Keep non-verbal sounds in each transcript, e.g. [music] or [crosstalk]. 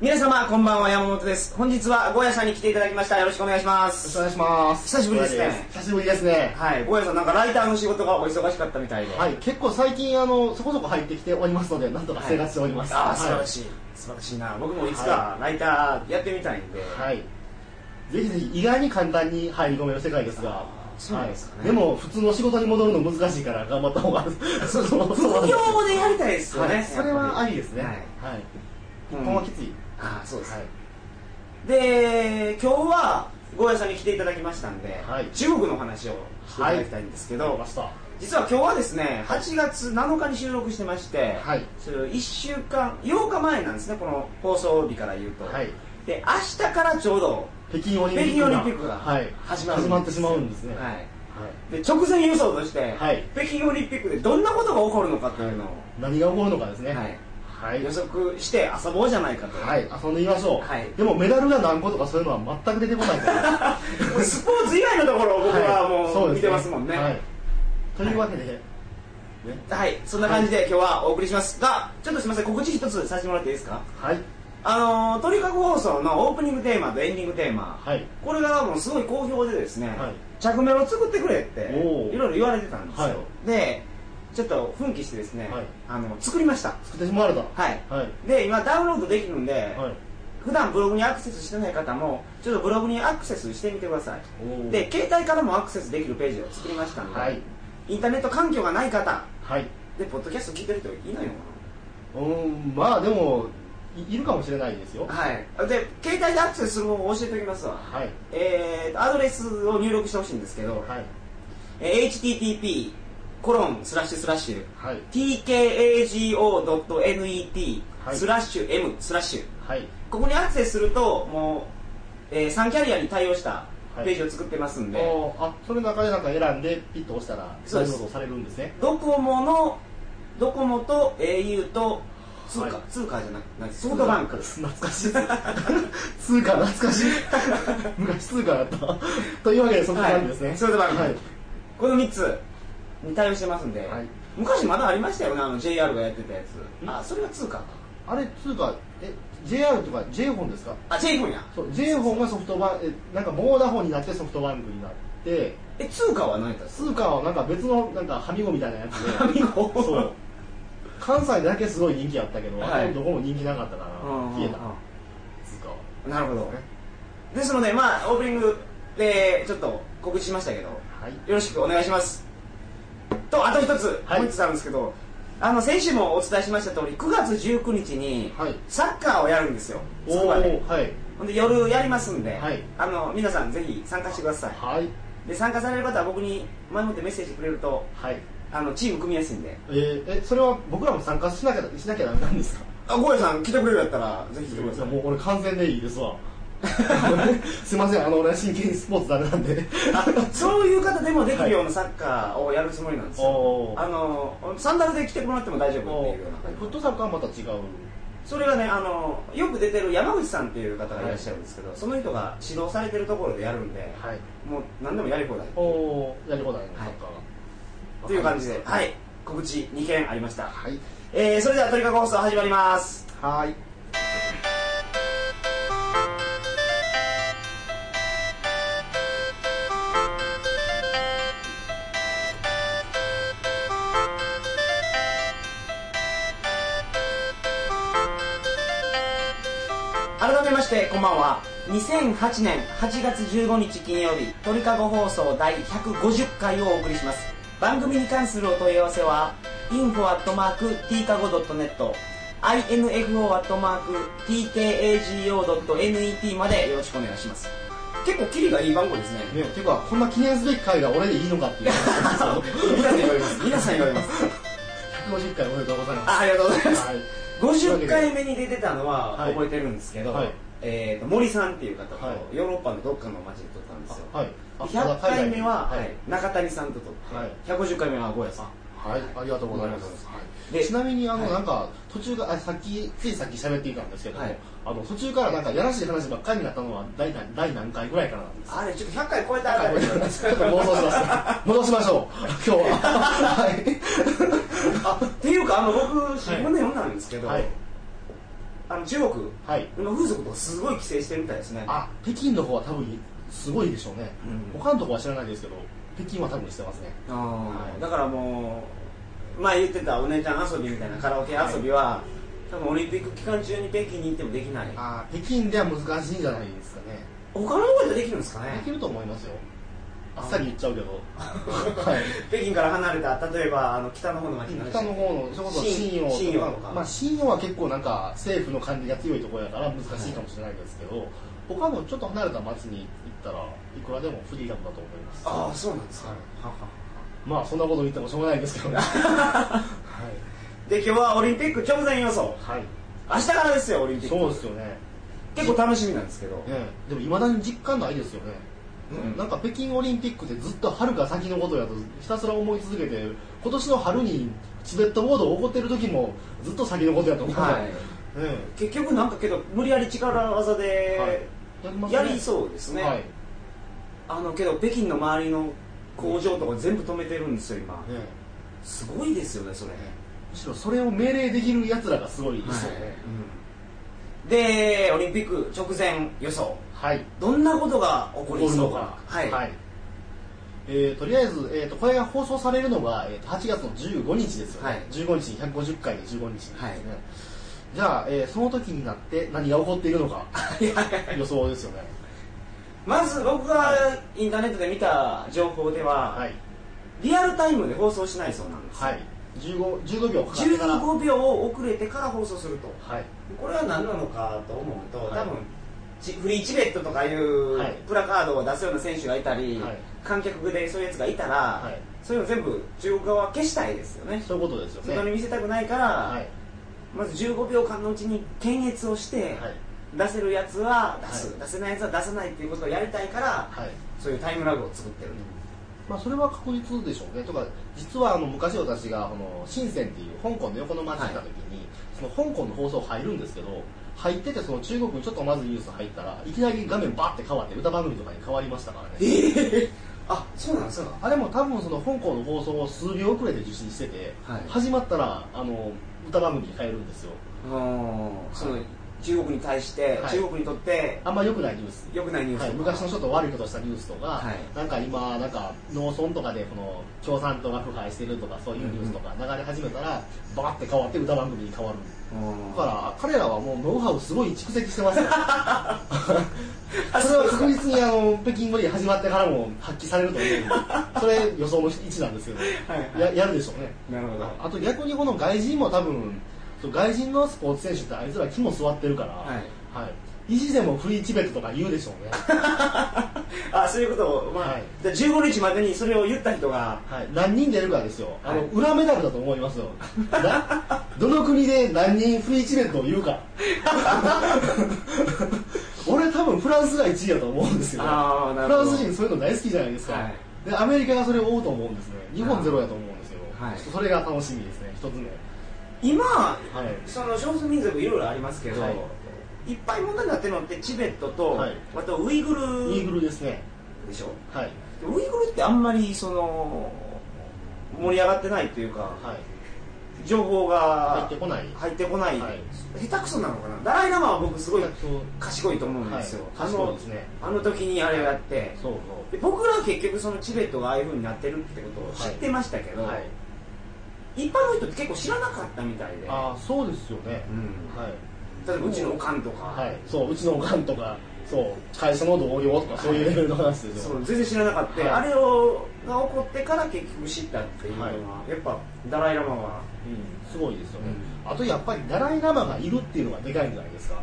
皆様こんばんは山本です。本日はゴーヤさんに来ていただきました。よろしくお願いしまよろしすくお願いします。久しぶりですね。久しぶりですね。はい。ゴーヤさんなんかライターの仕事がお忙しかったみたいで。はい。結構最近あのそこそこ入ってきておりますのでなんとか生活しております。ああ素晴らいしい。素晴らしいな。僕もいつかライターやってみたいんで、はい。ぜひぜひ意外に簡単に入り込める世界ですが。そうですかね。はい。でも普通の仕事に戻るの難しいから頑張った方がそうそう。[laughs] 副業でやりたいですよね、はい。それはありですね。ははい。いうん。一本はきついああそうです、はい。で今日はゴーヤさんに来ていただきましたんで、はい。中国の話をしていただきたいんですけど、わかりました。実は今日はですね8月7日に収録してまして、はい。それ1週間8日前なんですねこの放送日から言うと、はい。で明日からちょうど北京オリンピックが始ま始まってしまうんですね。はい。はい。で直前予想として、はい。北京オリンピックでどんなことが起こるのかというのを、何が起こるのかですねはい。はい予測して遊ぼうじゃないかと、はい、遊んでみましょう、はい。でもメダルが何個とかそういうのは全く出てこないから。スポーツ以外のところを僕ははい。もそうう見てますもんね、はい、というわけで、ね。はい、そんな感じで今日はお送りしますが、ちょっとすみません、告知一つさせてもらっていいですか？はい。あのー、鳥かご放送のオープニングテーマとエンディングテーマ、はい。これがもうすごい好評でですね、はい。着メロ作ってくれっていろいろ言われてたんですよ、はい。でちょっと奮起してですね、はい。あの作りました。作ってしまわれた。はい。はい。で今ダウンロードできるんで、はい。普段ブログにアクセスしてない方もちょっとブログにアクセスしてみてください。で携帯からもアクセスできるページを作りましたんで、はい。インターネット環境がない方。はい。でポッドキャスト聞いてる人いないのかうんまあでもいいるかもしれないですよ。なはい。で携帯でアクセスする方法を教えておきますわ。はい。えー、アドレスを入力してほしいんですけど、はい。えー http コロンスラッシュスラッシュ。はい。Tkago.net はい。スラッシュ m スラッシュ。はい。ここにアクセスするともう、えー、3キャリアに対応したはい。ページを作ってますんで、おーあそれの中でなんか選んでピッと押したらそうです。ダウンロードされるんですね。ドコモのドコモと au と通貨、はい。通貨じゃなくないソフトバンク。[laughs] 懐かしい。通貨懐かしい。[laughs] 昔通貨だった。というわけでソフトバンクですね、はい。ソフトバンク。はい。この3つに対応してますんで、はい。昔まだありましたよねあの JR がやってたやつ。あそれが通貨か。あれ通貨え JR とか J フォンですか？あ J フォンや。そう J フォンがソフトバンクえなんかモーダフォンになってソフトバンクになって。え通貨は何やったんです通貨はなんか別のなんかはみごみたいなやつで。[laughs] かミゴ？そう。関西だけすごい人気あったけど、はい。どこも人気なかったからうん消えた。通貨は。なるほど。ですのでまあオープニングでちょっと告知しましたけどはい。よろしくお願いしますとあと一つ、はい。もう一つあるんですけどあの先週もお伝えしました通り9月19日にはい。サッカーをやるんですよ。おつくばで。おはい。ほんで夜やりますんで、はい。あの皆さんぜひ参加してください。はい。で参加される方は僕に前もってメッセージくれるとはい。あのチーム組みやすいんで。えーえそれは僕らも参加しなきゃしなきゃダメなんですか？あゴーヤさん来てくれるやったらぜひ来てください。もう俺完全でいいですわ [laughs] すいませんあの俺は真剣にスポーツダメなんで。あそういう方でもできるようなサッカーをやるつもりなんですよ、あのサンダルで来てもらっても大丈夫っていうようなフットサルとはまた違う。それがねあのよく出てる山口さんっていう方がいらっしゃるんですけど、その人が指導されてるところでやるんで、はい。もう何でもやり放題。おおやり放題のサッカーが、とい。う感じで、はい、告知2件ありました、はい。えーそれでは鳥かご放送始まります。はい2008年8月15日金曜日鳥かご放送第150回をお送りします。番組に関するお問い合わせは info.tkago.net info.tkago.net までよろしくお願いします。結構キリがいい番号ですね。ねていうかこんな記念すべき回が俺でいいのかっていう。皆さん言われます。皆さん言われます。150回おめでとうございます。あありがとうございます。はい。50回目に出てたのははい。覚えてるんですけど、はいえー、と森さんっていう方とはい。ヨーロッパのどっかの町で撮ったんですよ、はい。あ100回目は、はい。はい。中谷さんと撮って、はい。150回目はゴーヤさん。はい、ありがとうございます。はい。でちなみにあの、はい。なんか途中があさっきついさっき喋っていたんですけども、はい。あの途中からなんかやらしい話ばっかりになったのは第何第何回ぐらいからなんです。か。あれちょっと100回超えたあたり戻します。戻しましょう。[laughs] 今日は。はい。あっていうかあの僕新聞で読んだんですけど、はいあの中国はい。の風俗とかすごい規制してるみたいですね。あ北京の方は多分すごいでしょうね、うん。他のとこは知らないですけど北京は多分してますね。はい。だからもう前言ってたお姉ちゃん遊びみたいなカラオケ遊びは、多分オリンピック期間中に北京に行ってもできない。あー北京では難しいんじゃないですかね。他のところでできるんですかね。できると思いますよあっさり言っちゃうけど。[laughs] はい。北京から離れた例えばあの北の方の町の北の方のそれこそ新信用信用とか。まあ信用は結構なんか政府の管理が強いところやから難しいかもしれないですけど、他のちょっと離れた町に行ったらいくらでもフリーダムだと思います。ああそうなんですか、はい。はは。まあそんなこと言ってもしょうがないですけどね。[laughs] はい、で今日はオリンピック直前予想。はい、明日からですよオリンピック。そうですよね。結構楽しみなんですけど、ねでもいまだに実感ないですよね、うんなんか北京オリンピックってずっと春か先のことやとひたすら思い続けて今年の春にチベットボード起こってる時もずっと先のことやと思うはい。ね結局なんかけど無理やり力技で、はいやりますねやりそうですね、はい。あのけど北京の周りの工場とか全部止めてるんですよ今。ねすごいですよねそれ、むしろそれを命令できる奴らがすごいですよねでオリンピック直前予想。はい。どんなことが起こりそうか。起こるのかはい、えーとりあえず、えー、とこれが放送されるのが、えーと8月の15日ですよね、はい。15日に150回で15日ですね、はいじゃあ、えーその時になって何が起こっているのか。[laughs] 予想ですよね。まず僕がインターネットで見た情報では、はい。リアルタイムで放送しないそうなんですよ、はい。15, 15秒かかってから。15秒遅れてから放送すると。はいこれは何なのかと思うと、はい。多分チフリーチベットとかいうはい。プラカードを出すような選手がいたり、はい。観客でそういうやつがいたら、はい。そういうの全部中国側は消したいですよね。そういうことですよね。外に見せたくないから、はい。まず15秒間のうちに検閲をして、はい。出せるやつは出す、はい。出せないやつは出さないっていうことをやりたいから、はい。そういうタイムラグを作ってる、まあ、それは確実でしょうね。とか実はあの昔私がこの深センっていう香港の横の町にいた時に、その香港の放送入るんですけど入っててその中国にちょっとまずニュース入ったらいきなり画面バッて変わって歌番組とかに変わりましたからね。ええあそうなんですか。あれも多分その香港の放送を数秒遅れで受信してて、はい始まったらあの歌番組に変えるんですよ。あーその中国に対して、はい。中国にとってあんま良くないニュース。良くないニュースはい、昔のちょっと悪いことしたニュースとか、はい。なんか今なんか農村とかでこの共産党が腐敗してるとかそういうニュースとか流れ始めたらバーって変わって歌番組に変わる。だから彼らはもうノウハウすごい蓄積してますよ。[laughs] それは確実にあの北京五輪始まってからも発揮されると思うそれ予想の位置なんですけど [laughs] はい。ややるでしょうね。なるほど。あと逆にこの外人も多分そう外人のスポーツ選手ってあいつら肝座ってるから、はい。はい。意地でもフリーチベットとか言うでしょうね。[laughs] あそういうこと。を、まあはい。じゃあ15日までにそれを言った人がはい、何人出るかですよ、あのはい。裏メダルだと思いますよ、[laughs] などの国で何人フリーチベットを言うか、[laughs] 俺、多分フランスが1位だと思うんですよ、フあーなるほど。ランス人、そういうの大好きじゃないですか、はい。でアメリカがそれを追うと思うんですね、日本ゼロやと思うんですよ、はい。それが楽しみですね、一つ目。今、はい。その少数民族いろいろありますけど、はい。い、っぱい問題になってるのってチベットと、はい。あとウイグルイーグルですね、でしょ？はい、でウイグルってあんまりその盛り上がってないっていうか、はい、情報が入ってこない、入ってこない、はい。下手くそなのかな？ダライ・ラマは僕すごいそう。賢いと思うんですよ、はい。賢いですね。あのあの時にあれをやって、そうで僕らは結局そのチベットがああいう風になってるってことを知ってましたけど、そう、はい、一般の人って結構知らなかったみたいで、ああ、そうですよね、うん。はい。例えばうちのおかんとか、はい、そううちのおかんとかそう会社の同僚とかそういうレベルの話ですよ、そう全然知らなかった、はい。あれをが起こってから結局知ったっていうのは、はい。やっぱダライ・ラマは。うん、すごいですよね、あとやっぱりダライ・ラマがいるっていうのがでかいんじゃないですか、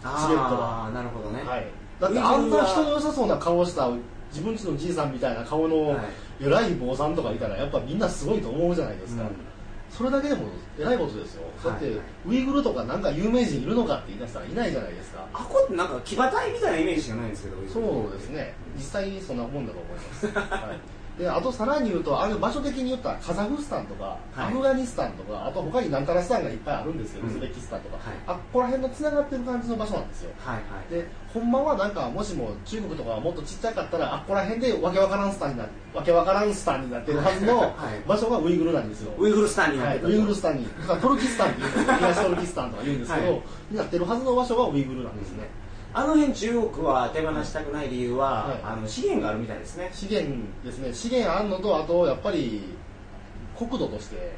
チベットはああなるほどね、はい、だってあんな人の良さそうな顔した自分ちのじいさんみたいな顔のはい偉い坊さんとかいたらやっぱみんなすごいと思うじゃないですか、うん。それだけでも偉いことですよ、だってはいウイグルとかなんか有名人いるのかって言い出したらいないじゃないですか。あこってなんか騎馬隊みたいなイメージしかないんですけどそうですね。実際そんなもんだと思います、は [laughs] いであとさらに言うとあれ場所的に言ったらカザフスタンとか、はい。アフガニスタンとかあと他になんたらスタンがいっぱいあるんですけど、うん。ウズベキスタンとか、はい。あっこら辺のつながってる感じの場所なんですよ。はいはい。でほんまはなんかもしも中国とかがもっとちっちゃかったらあっこら辺でわけわからんスタンになわけわからんスタンになってるはずのはい。場所がウイグルなんですよ、ウイグルスタンになはい、ってたウイグルスタンにトルキスタンっていう東トルキスタンとか言うんですけど、はい。になってるはずの場所がウイグルなんですね、あの辺中国は手放したくない理由は、はい。あの資源があるみたいですね。資源ですね。資源あんのとあとやっぱり国土として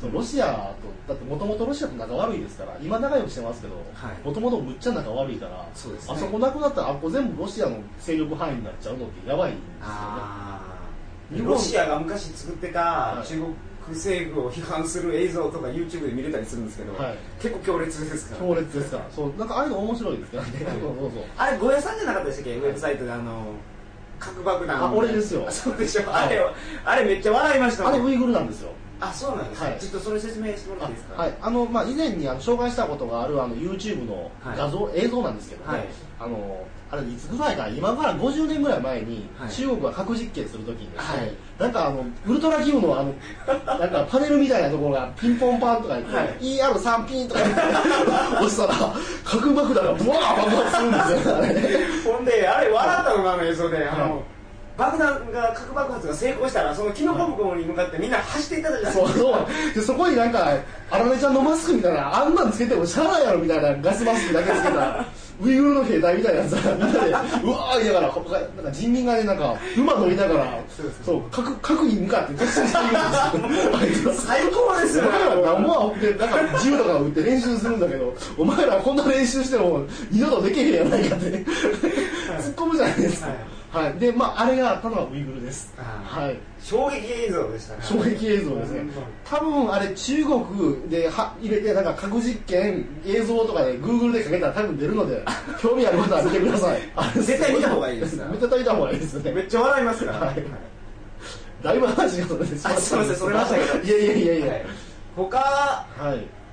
そのロシアとだってもともとロシアと仲悪いですから今仲良くしてますけどはい。もともとむっちゃ仲悪いからそうですね。あそこなくなったらあっこ全部ロシアの勢力範囲になっちゃうのってやばいんですよね。ロシアが昔作ってたはい。中国政府を批判する映像とか YouTube で見れたりするんですけど、はい。結構強烈ですから。強烈ですか。らそうなんかああいうの面白いですね [laughs] そうそうそう。あれゴヤさんじゃなかったでしたっけ？ウェブサイトであの核爆弾。あ俺ですよ。[laughs] そうでしょ、はい。あれあれめっちゃ笑いましたあれウイグルなんですよあそうなんですか、はい。ちょっとそれ説明してもらっていいですか？はい、あのまあ以前にあの紹介したことがあるあの YouTube の画像、映像なんですけどね、はい。あのあれいつぐらいかな？今から50年ぐらい前に、はい。中国が核実験するときにですね、はい。なんかあのウルトラ Q のあのなんかパネルみたいなところがピンポンパンとか言って、はい。ER3 ピンとか言って [laughs] 押したら核爆弾がブワー爆発するんですよ。あ [laughs] れほんであれ笑ったのがあの映像で、あはい。の爆弾が核爆発が成功したらそのキノコムコに向かってみんな走っていったじゃないですかそうそう。でそこになんかあられちゃんのマスクみたいなあんなんつけてもしゃあないやろみたいなガスマスクだけつけた [laughs] ウイグルの兵隊みたいなやつがみんなでうわー言いながらなんか人民がねなんか馬乗りながらそう核核に向かって突進していくんですよ。[laughs] 最高ですよ。お前ら何もってなんか銃とか撃って練習するんだけどお前らこんな練習しても二度とできへんやないかって。突っ込むじゃないですか。はい、でまああれがあったのはウイグルです。あはい。衝撃映像でしたね。衝撃映像ですね。多分あれ中国では入れてなんか核実験映像とかで Google でかけたら多分出るので [laughs] 興味ある方は見てください。絶対見た方がいいです。絶対見た方がいいですね。めっちゃ笑いますから、はい。だいぶ話がそれてしまったあすいませんそれましたけど。いやいやいやいや。はい。他はい。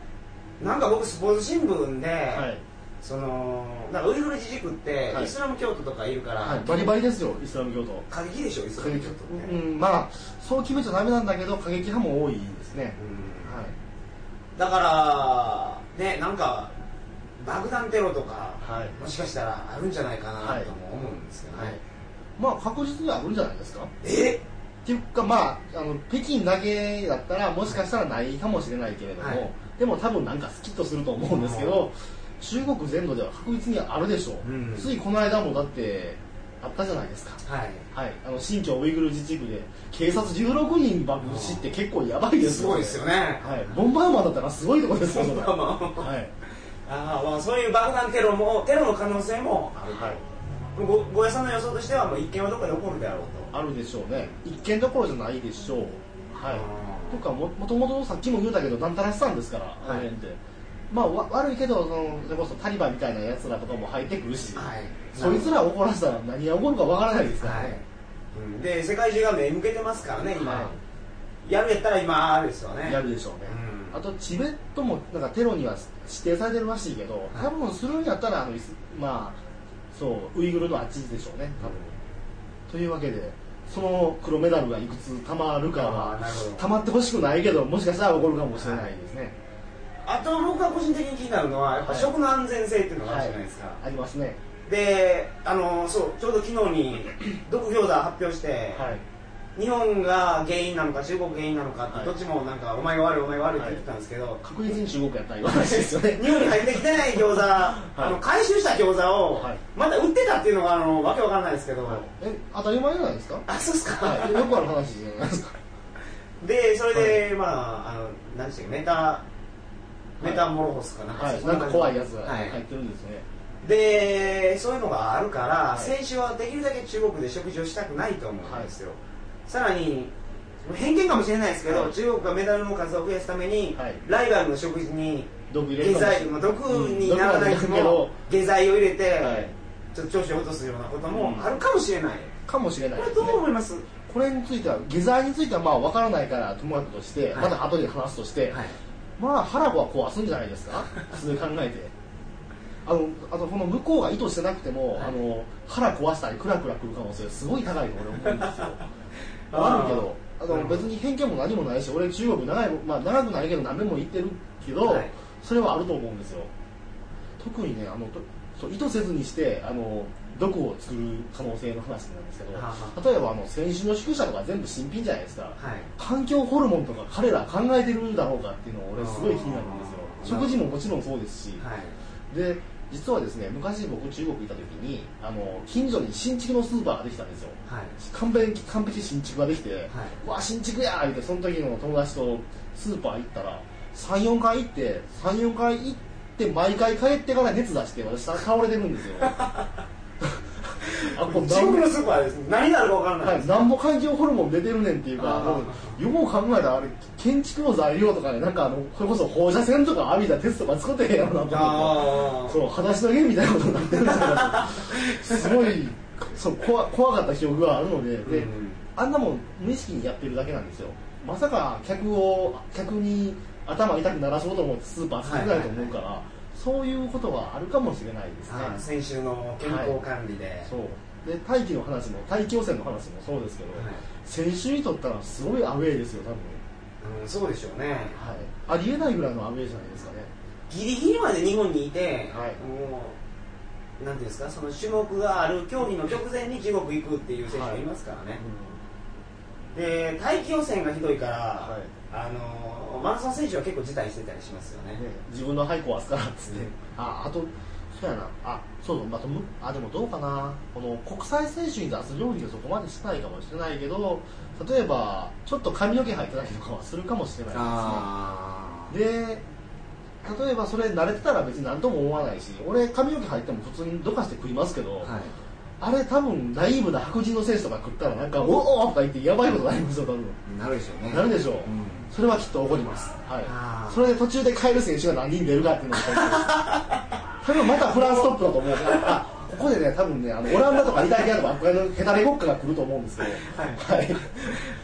なんか僕スポーツ新聞で、はい、そのなんかウイグル自治区って、はい。イスラム教徒とかいるから、はい、バリバリですよイスラム教徒。過激でしょイスラム教徒って、うんまあそう決めちゃダメなんだけど過激派も多いですね。うん。はい。だからねなんか爆弾テロとか、はい。もしかしたらあるんじゃないかなともはい。思うんですよね、はい。まあ確実にあるんじゃないですか。え？っていうかまああの北京だけだったらもしかしたらないかもしれないけれども、はい。でも多分なんかスキッとすると思うんですけど中国全土では確実にあるでしょう、うん。ついこの間もだってあったじゃないですか。はい。はい。あの新疆ウイグル自治区で警察16人爆死って結構やばいですよ、すごいですよね。はい、ボンバーマンだったらすごいとこですよそれ。[laughs] まあまあはい。あーまあそういう爆弾テロもテロの可能性もある。はい。ごごやさんの予想としてはもう一件はどこで起こるであろうと。あるでしょうね。一件どころじゃないでしょう。はい。とかももともとさっきも言うたけどなんたらしたんですから、い。あの辺ってまあわ悪いけどそのそれこそタリバンみたいなやつらとかも入ってくるし、はい。そいつらを怒らせたら何が起こるかわからないですからはい。ね、うん。で世界中が目向けてますからね今、はやるやったら今ですよね。やるでしょうね、うん。あとチベットもなんかテロには指定されてるらしいけど多分するんやったらあのまあそうウイグルのあっちでしょうね多分、というわけでその黒メダルがいくつたまるかあはたまってほしくないけどもしかしたら起こるかもしれないですね、あと僕が個人的に気になるのはやっぱはい。食の安全性っていうのがあるじゃないですか、ありますね。であのそうちょうど昨日に毒餃子発表して、はい。日本が原因なのか中国が原因なのかって、はい。どっちもなんかお前が悪いお前が悪いって言ってたんですけど、確実に中国やったら言わないですよね日本に入ってきてない餃子、あの回収した餃子をはいまた売ってたっていうのがあのわけわからないですけど、え当たり前じゃないですかあそうっすか、はいよくある話じゃないですかでそれで、まああの何でしたっけメタメタモロホスかなんか、はい。そなんか怖いやつがはい。入ってるんですね。でそういうのがあるから、い選手はできるだけ中国で食事をしたくないと思うんですよ、さらに偏見かもしれないですけど、はい。中国がメダルの数を増やすために、はい。ライバルの食事に下剤、まあ、毒にならないうんと毒はも下剤を入れて、はい。ちょっと調子を落とすようなこともあるかもしれない、かもしれないこれどう思います、これについては下剤についてはまあ分からないからともかくとして、はい。また後で話すとして、はいまあ腹子は壊すんじゃないですか？[laughs] 普通に考えて。あのあとこの向こうが意図してなくても、はい。あの腹壊したりクラクラくる可能性すごい高いと俺思うんですよ。[laughs] 悪いけどあの別に偏見も何もないし俺中国長い、まあ、長くないけど何年も行ってるけど、はい。それはあると思うんですよ。特にねあのとそう意図せずにしてあの毒を作る可能性の話なんですけどはあは例えばあの選手の宿舎とか全部新品じゃないですか、はい。環境ホルモンとか彼ら考えてるだろうかっていうのを俺すごい気になるんですよ。食事ももちろんそうですし、はい。で実はですね昔僕中国行った時にあの近所に新築のスーパーができたんですよ。はい。完璧完璧新築ができて、はわあ新築やー言ってその時の友達とスーパー行ったら34回行って34回行って毎回帰ってから熱出して私倒れてるんですよ [laughs] あこれ中国のスーパーです。何があるか分からない。はい、なんぼ環境ホルモン出てるねんっていうか、よく考えたらあれ、建築の材料とかで、なんかあの、それこそ放射線とか浴びた鉄とか作ってへんやろなと思って、あそう、裸足の家みたいなことになってるんじゃないかとすごい、そう怖怖かった記憶があるので、で、うん。あんなもん無意識にやってるだけなんですよ。まさか客を、客に頭痛くならそうと思ってスーパー作ってないと思うから、そういうことはあるかもしれないですね。あ先週の健康管理で、そう。で大気の話も大気汚染の話もそうですけど、はい。選手にとったらすごいアウェーですよ多分、うん、そうでしょうね。はい、ありえないぐらいのアウェーじゃないですかね。ギリギリまで日本にいて、はい。もうなんていうんですかその種目がある競技の直前に中国行くっていう選手がいますからね、で大気汚染がひどいから、はい。あのマラソン選手は結構辞退してたりしますよね。ね、自分の廃校はすからっつって、うん。ああとそうやな。あそうそう、まあ、あでもどうかな。この国際選手に出す料理がそこまでしないかもしれないけど例えばちょっと髪の毛入ってたりとかはするかもしれないあですね。で例えばそれ慣れてたら別に何とも思わないし俺髪の毛入っても普通にどかして食いますけど、あはい。あれ多分ナイーブな白人の選手とか食ったらなんか「おお!」とか言ってやばいことになりますよ多分。なるでしょうね。なるでしょう、んそれはきっと起こります、はい、それで途中で帰る選手が何人出るかっていうのがポイントです。多分またフランストップだと思うあここでね多分ねあのオランダとかイタリアとかこのヘタレ国家が来ると思うんですけど。はい、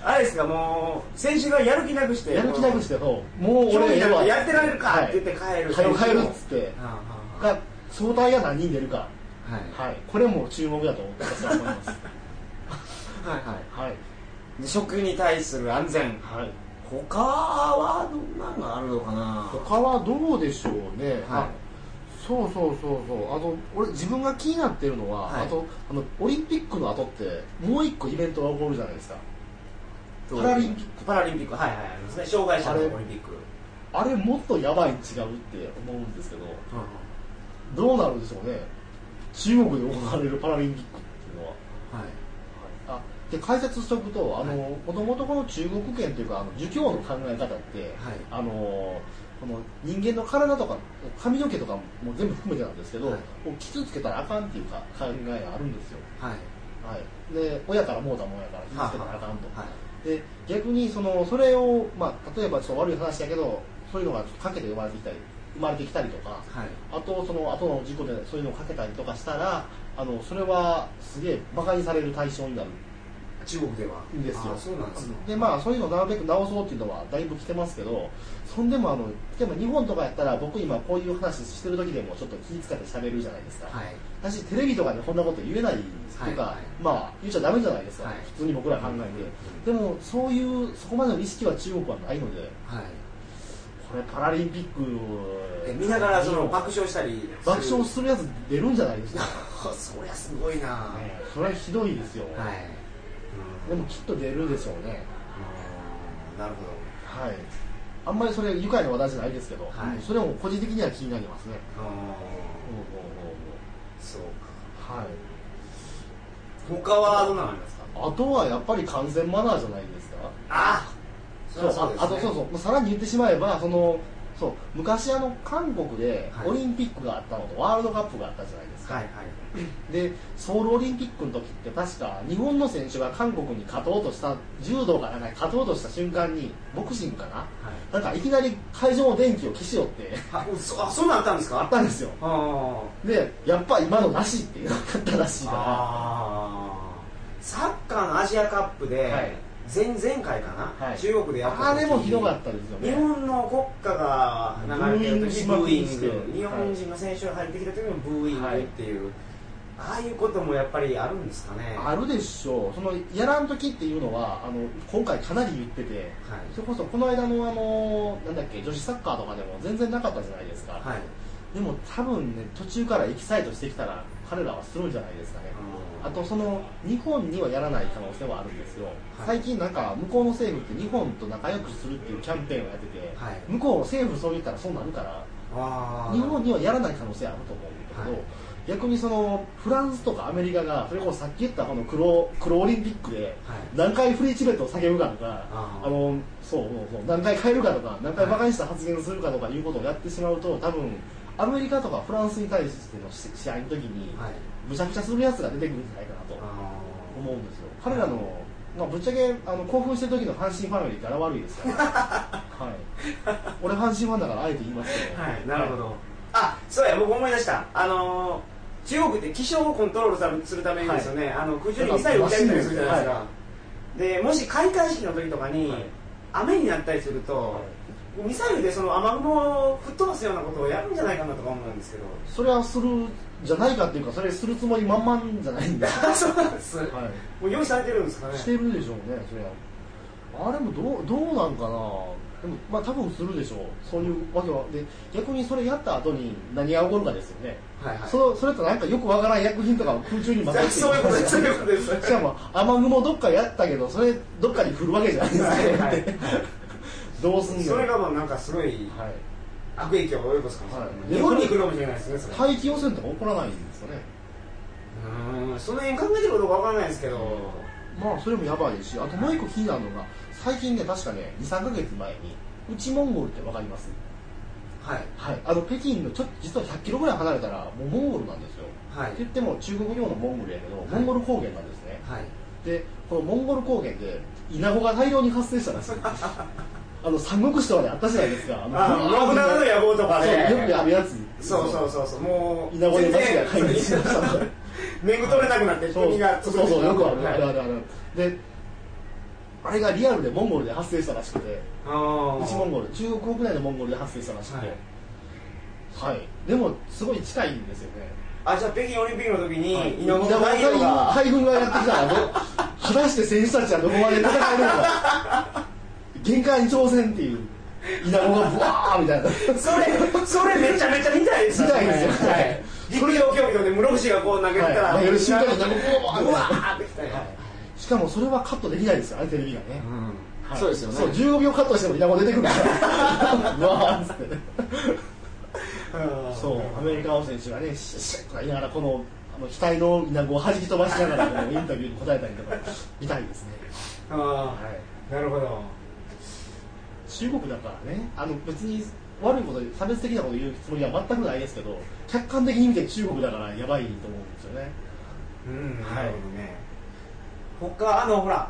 あれですかもう選手がやる気なくしてやる気なくしてもう俺なんかやってられるかって言って帰るはい、帰るっ選つって。が総体が何人出るか。あはい。はい。これも注目だと思います。はい。ははい。い。で食に対する安全。はい他はどんなのがあるのかな？他はどうでしょうね、はい。あそうそうそうそう。あと俺自分が気になってるのは、はい。あとあのオリンピックの後ってもう一個イベントが起こるじゃないですか。パラリンピック。パラリンピック。はいはいありますね。障害者のオリンピック。あれもっとやばいに違うって思うんですけどどうなるんでしょうね。中国で行われるパラリンピックっていうのは。はい。あで解説しておくとあのもともとこの中国圏というかあの儒教の考え方って、はい。あのこの人間の体とか髪の毛とかも全部含めてなんですけど、はい。傷つけたらあかんっていうか考えがあるんですよ、はい。はい、で親からもうたもんやから傷つけたらあかんと、はいで逆にそのそれを、まあ、例えばちょっと悪い話だけどそういうのがかけて生まれてきたり生まれてきたりとか、はい。あとその後の事故でそういうのをかけたりとかしたらあのそれはすげえ馬鹿にされる対象になる中国ではんですよ。あそうなんですね。でまあそういうのをなるべく直そうっていうのはだいぶ来てますけどそんでもあの例えば日本とかやったら僕今こういう話してる時でもちょっと気遣って喋るじゃないですか、はい。私テレビとかでこんなこと言えないっていうか、はいはい。まあ言っちゃダメじゃないですか、はい。普通に僕ら考えて、でもそういうそこまでの意識は中国はないのではい。これパラリンピックえ見ながらその爆笑したり爆笑するやつ出るんじゃないですか、[laughs] そりゃすごいな。はねそれはひどいですよ、いでもきっと出るでしょうね。うんなるほど。はい。あんまりそれ愉快な話題じゃないですけど、はい。それも個人的には気になりますね、そううんはい。か他はどんなのありますか？あとはやっぱり完全マナーじゃないですか。あそうああとそうそうもう。さらに言ってしまえばそのそう昔あの韓国ではい。オリンピックがあったのとワールドカップがあったじゃないですか、はいはいでソウルオリンピックの時って確か日本の選手が韓国に勝とうとした柔道かなんかに勝とうとした瞬間にボクシングかな、なんかいきなり会場の電気を消しよって。あそんなんあったんですか？あったんですよ。あでやっぱ今のなしっていうのがあったらしいあかあサッカーのアジアカップで、はい前々回かな、はい。中国でやったらあ時れもひどかったですよね。日本の国歌が流れてる時ブーイング。日本人の選手が入ってきた時もブーイングっていう、ああいうこともやっぱりあるんですかね？あるでしょう。そのやらん時っていうのはあの今回かなり言ってて、はい。それこそこの間のあのなんだっけ女子サッカーとかでも全然なかったじゃないですか、はい。でも多分ね途中からエキサイトしてきたら彼らはするんじゃないですかね、あとその日本にはやらない可能性はあるんですよ、はい。最近なんか向こうの政府って日本と仲良くするっていうキャンペーンをやってて、はい。向こうの政府そう言ったらそうなるから日本にはやらない可能性あると思うんだけど、はい。逆にそのフランスとかアメリカがそれこそさっき言ったこの黒黒オリンピックではい。何回フリーチベットを叫ぶかとか、あー。あのそうそうそう何回変えるかとか何回バカにした発言するかとかいうことをやってしまうと多分アメリカとかフランスに対してのし試合の時にはい。むちゃくちゃするやつが出てくるんじゃないかなとあ思うんですよ。彼らの、まあ、ぶっちゃけあの興奮してる時の阪神ファミリーって荒悪いですから、[laughs] はい、俺阪神ファンだからあえて言いますけど、ーはいなるほど。あそうや僕思い出した。あのー中国って気象をコントロールするためにですよね、あの空中にミサイル撃たれたりするじゃないですか、はでもし開会式の時とかに、はい雨になったりすると、ミサイルでその雨雲を吹っ飛ばすようなことをやるんじゃないかなとか思うんですけど。それはするじゃないかっていうかそれするつもり満々じゃないんで、は [laughs] そうなんです、い、もう用意されてるんですかね。してるでしょうねそれは。あれもどうどうなんかな。でもまあ多分するでしょう。そういうわけは。で逆にそれやった後に何が起こるかですよね、はいはい。そのそれとなんかよくわからん薬品とかを空中に混ぜてそういうことですそういうことです。しかも雨雲どっかやったけどそれどっかに降るわけじゃない。ですか、はいはい。どうすんのそれがもうなんかすごいはい。悪影響を及ぼすかもしれない、はい。日本に来るかもしれないですね大気汚染とか起こらないんですかね。うーんその辺考えてることかわからないですけど、まあそれもやばいしあともう一個気になるのが最近ね確かね23か月前に内モンゴルってわかります？はい。はい。あの北京のちょっと実は100キロぐらい離れたらもうモンゴルなんですよ。はい。って言っても中国領のモンゴルやけど、い。モンゴル高原なんですね。はい。でこのモンゴル高原でイナゴが大量に発生したらしいんです [laughs] あの三国志とかであったじゃないですか。あのあ信長の野望とかね。そうよくやるやつ。そうそうそうそう。もうイナゴで街が壊滅しましためぐ取れなくなってそう国がそうそうよくある、はいあるあるある。であれがリアルでモンゴルで発生したらしくて内モンゴル中国国内のモンゴルで発生したらしくて。はい、でもすごい近いんですよね。あじゃあ北京オリンピックの時にはい。稲子の大王が。海軍がやってきたらど果たして選手たちはどこまで戦えるのか。限界に挑戦っていう稲子がブワーみたいな。それそれめちゃめちゃ見たいです見たいですよ。はい。陸上競技場で室伏がこう投げてたら、はい。る瞬間にブワーうわーってきたよ。しかもそれはカットできないですよねテレビがね、はい。そうですよね。そう15秒カットしても稲子出てくるから。[laughs] うわーっつってねそうアメリカの選手がねシュッシュッとか言いながらこのあの額の稲子を弾き飛ばしながらインタビューに答えたりとか見たいですねあはいあなるほど中国だからねあの別に悪いこと差別的なこと言うつもりは全くないですけど客観的に見て中国だからやばいと思うんですよねうんはいなるほどね他あのほら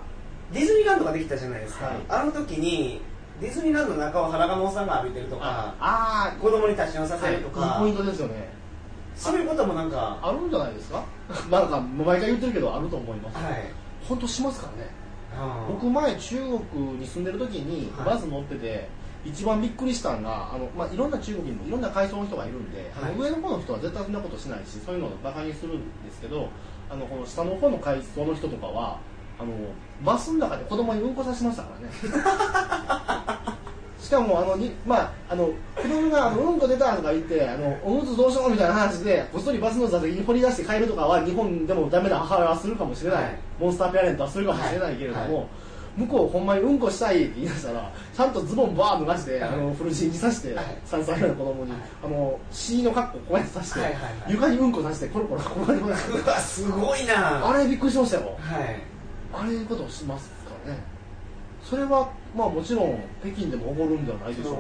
ディズニーランドができたじゃないですか、はい。あの時にディズニーランドの中を裸のおっさんが歩いてるとかあ子供に立ち寄させるといいか、ポイントですよね。そういうこともなんかあるんじゃないですか？[laughs] まあなんか毎回言ってるけどあると思います。はい。本当しますからね。僕前中国に住んでる時にはい。バス乗ってて一番びっくりしたのがあの、まあ、いろんな中国にもいろんな階層の人がいるんで、はい。上の方の人は絶対そんなことしないしそういうのをバカにするんですけどあのこの下の方の階層の人とかはあのバスの中で子供にうんこさせましたからね。[laughs] しかもあのに、まあ、あの子供があのうんこ出たとか言ってあのおむつどうしようみたいな話でこっそりバスの座席に掘り出して帰るとかは日本でもダメな母親はするかもしれない、はい。モンスターペアレントはするかもしれないけれども、はい。はい。向こうほんまにうんこしたいって言い出したらちゃんとズボンバーン脱がして、はい。あのフルジンにさして、はい。3歳ぐらいの子供に、はい。あの C の格好こうやってさして、はいはいはい。床にうんこさしてコロコロ転がりましたすごいな。あれびっくりしましたよ。はいあれいうことをしますからね。それはまあもちろん北京でも起こるんではないでしょう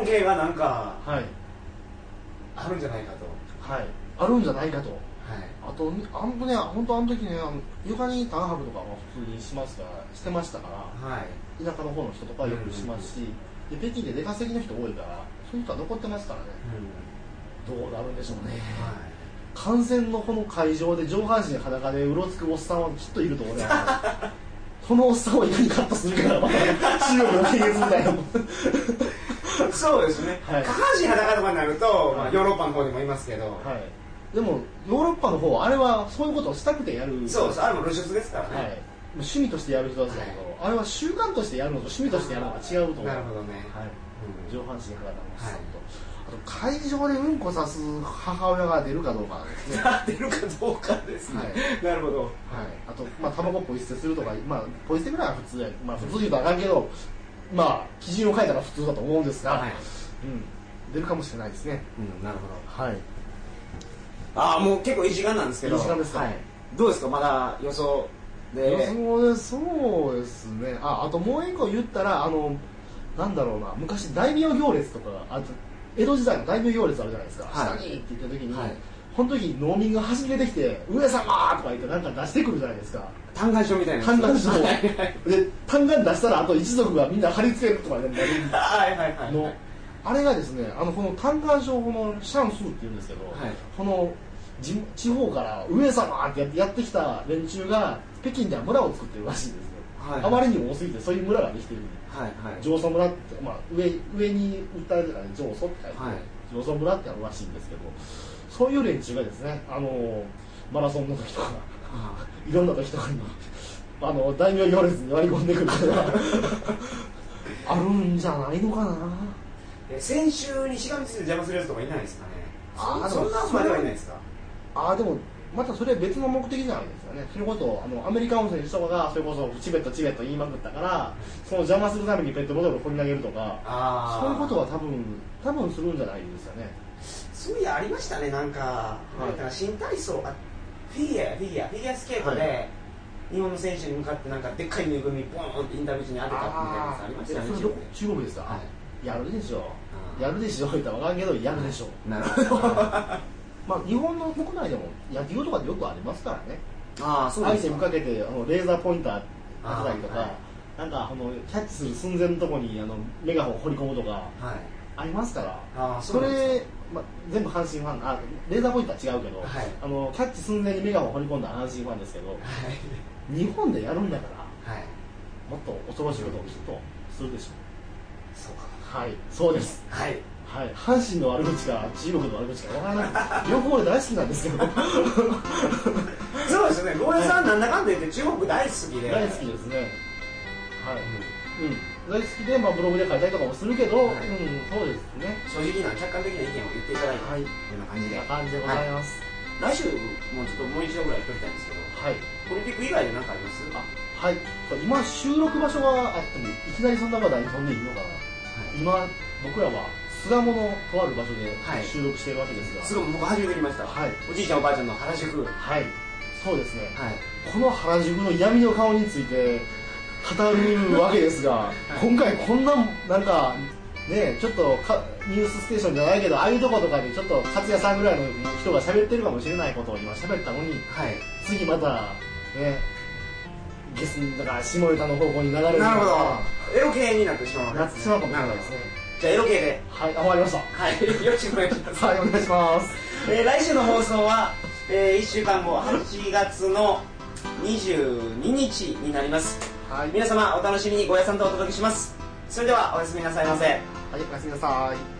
黄金系がなんかかはい。あるんじゃないかと。はい。あるんじゃないかと。はい。あとあんとね本当あの時ねあの床にタンハブとかも普通にしますからしてましたからはい。田舎の方の人とかはよくしますし、で北京で出稼ぎの人多いからそういう人は残ってますからね。どうなるんでしょうね感染のこの会場で上半身裸でうろつくおっさんはきっといると俺はこのおっさんをいかにカットするからまた中国の検閲みたいなもんそうですね、はい。下半身裸とかになると、まあ、はい。ヨーロッパの方でもいますけど、はい。でもヨーロッパの方はあれはそういうことをしたくてやる。そうですあれも露出ですからね、はい、趣味としてやる人たちだけど、あれは習慣としてやるのと趣味としてやるのが違うと思う。なるほどね、はい。うん。上半身裸のおっさんと、はい。あと会場でうんこさす母親が出るかどうかですね。[laughs] 出るかどうかですね、なるほど。はい、あと、まあ、タバコポイ捨てするとか、まあ、ポイ捨てぐらいは普通や、まあ、普通言うとあかんけど、まあ、基準を変えたら普通だと思うんですが、はい、うん、出るかもしれないですね。うん、なるほど。はい。ああもう結構いい時間なんですけど。いい時間ですか。はい、どうですか？まだ予想で。予想でそうですね。あ、あともう一個言ったら、あの、なんだろうな、昔大名行列とか、あと、江戸時代の大名行列あるじゃないですか。はい。下にって言った時に、はい。この時農民が走り出てきて、上様とか言ってなんか出してくるじゃないですか。嘆願書みたいな嘆願書。で、嘆願出したら、あと一族がみんな貼り付けるとかね、はいはいはいの、あれがですね、あのこの嘆願書このシャンスーって言うんですけど、はい。この地地方から上様ってやってきた連中が北京では村を作ってるらしいんですよ、はいあまりにも多すぎてそういう村ができてるはいはい。上祖村って、まあ、上上に訴えるから上祖って書いて、はい。上祖村ってあるらしいんですけどそういう連中がですねあのマラソンの時とかあいろんな時とかにあの大名行列に割り込んでくることが [laughs] あるんじゃないのかな。え先週にしがみついて邪魔するやつとかいないですかね。あーそそんなまではいないですか。ああでもまたそれは別の目的じゃないですよね。それこそあのアメリカの選手とかがそれこそチベットチベット言いまくったからその邪魔するためにペットボトルを放り投げるとかそういうことは多分多分するんじゃないですよね。そういやありましたねなんか、い。なんか新体操あフィギュアフィギュアフィギュアスケートで、はい。日本の選手に向かってなんかでっかいぬいぐるみボーンってインタビュー中に当てたみたいなやつありましたよね中国ですか、はやるでしょ。うんやるでしょ言ったら分からんけどやるでしょ。なるほど。あ [laughs] まあ日本の国内でも野球とかでよくありますからね。あそうです相手にかけてあのレーザーポインター当てたりとか、あーはい。なんかあのキャッチする寸前のところにあのメガホン掘り込むとかはい。ありますから。ああそれ、まあ、全部阪神ファンあレーザーポイントは違うけど、はい。あのキャッチ寸前にメガホン掘り込んだ阪神ファンですけどはい。日本でやるんだからはい。もっと恐ろしいことをきっとするでしょそううはい。そうです。かはいはい。阪神の悪口か中国の悪口かわからない。両方俺大好きなんですけど。[laughs] そうですよねゴーヤさんなんだかんだ言って中国大好きで。大好きですね。はい、うん、大好きで、まあ、ブログで書いたりとかもするけど、はい。うんそうですね。正直な客観的な意見を言っていただいたはい。ような感じで、こんな感じでございます。来週もうちょっともう一度ぐらい撮りたいんですけどはい、オリンピック以外で何かあります？あはい。今収録場所があってもいきなりそんな話題に飛んでいいのかな。今僕らは巣鴨のとある場所ではい。収録しているわけですが、すごい僕初めて来ました、はい。おじいちゃんおばあちゃんの原宿。はい。はい、そうですね、この原宿の闇の顔について語るわけですが、[laughs] 今回こんななんかねちょっとかニュースステーションじゃないけどああいうとことかでちょっと勝也さんぐらいの人が喋ってるかもしれないことを今喋ったのにはい。次またねゲスだから下ネタの方向に流れるなるほど。エロ系になってしまうなってしまうかもしれないですねじゃあエロ系で。はいあ終わりました。はい。よろしくお願いします、はいお願いします。えー来週の放送は、え1週間後8月の22日になります。はい。皆様お楽しみにごやさんとお届けします。それではおやすみなさいませ。はいおやすみなさい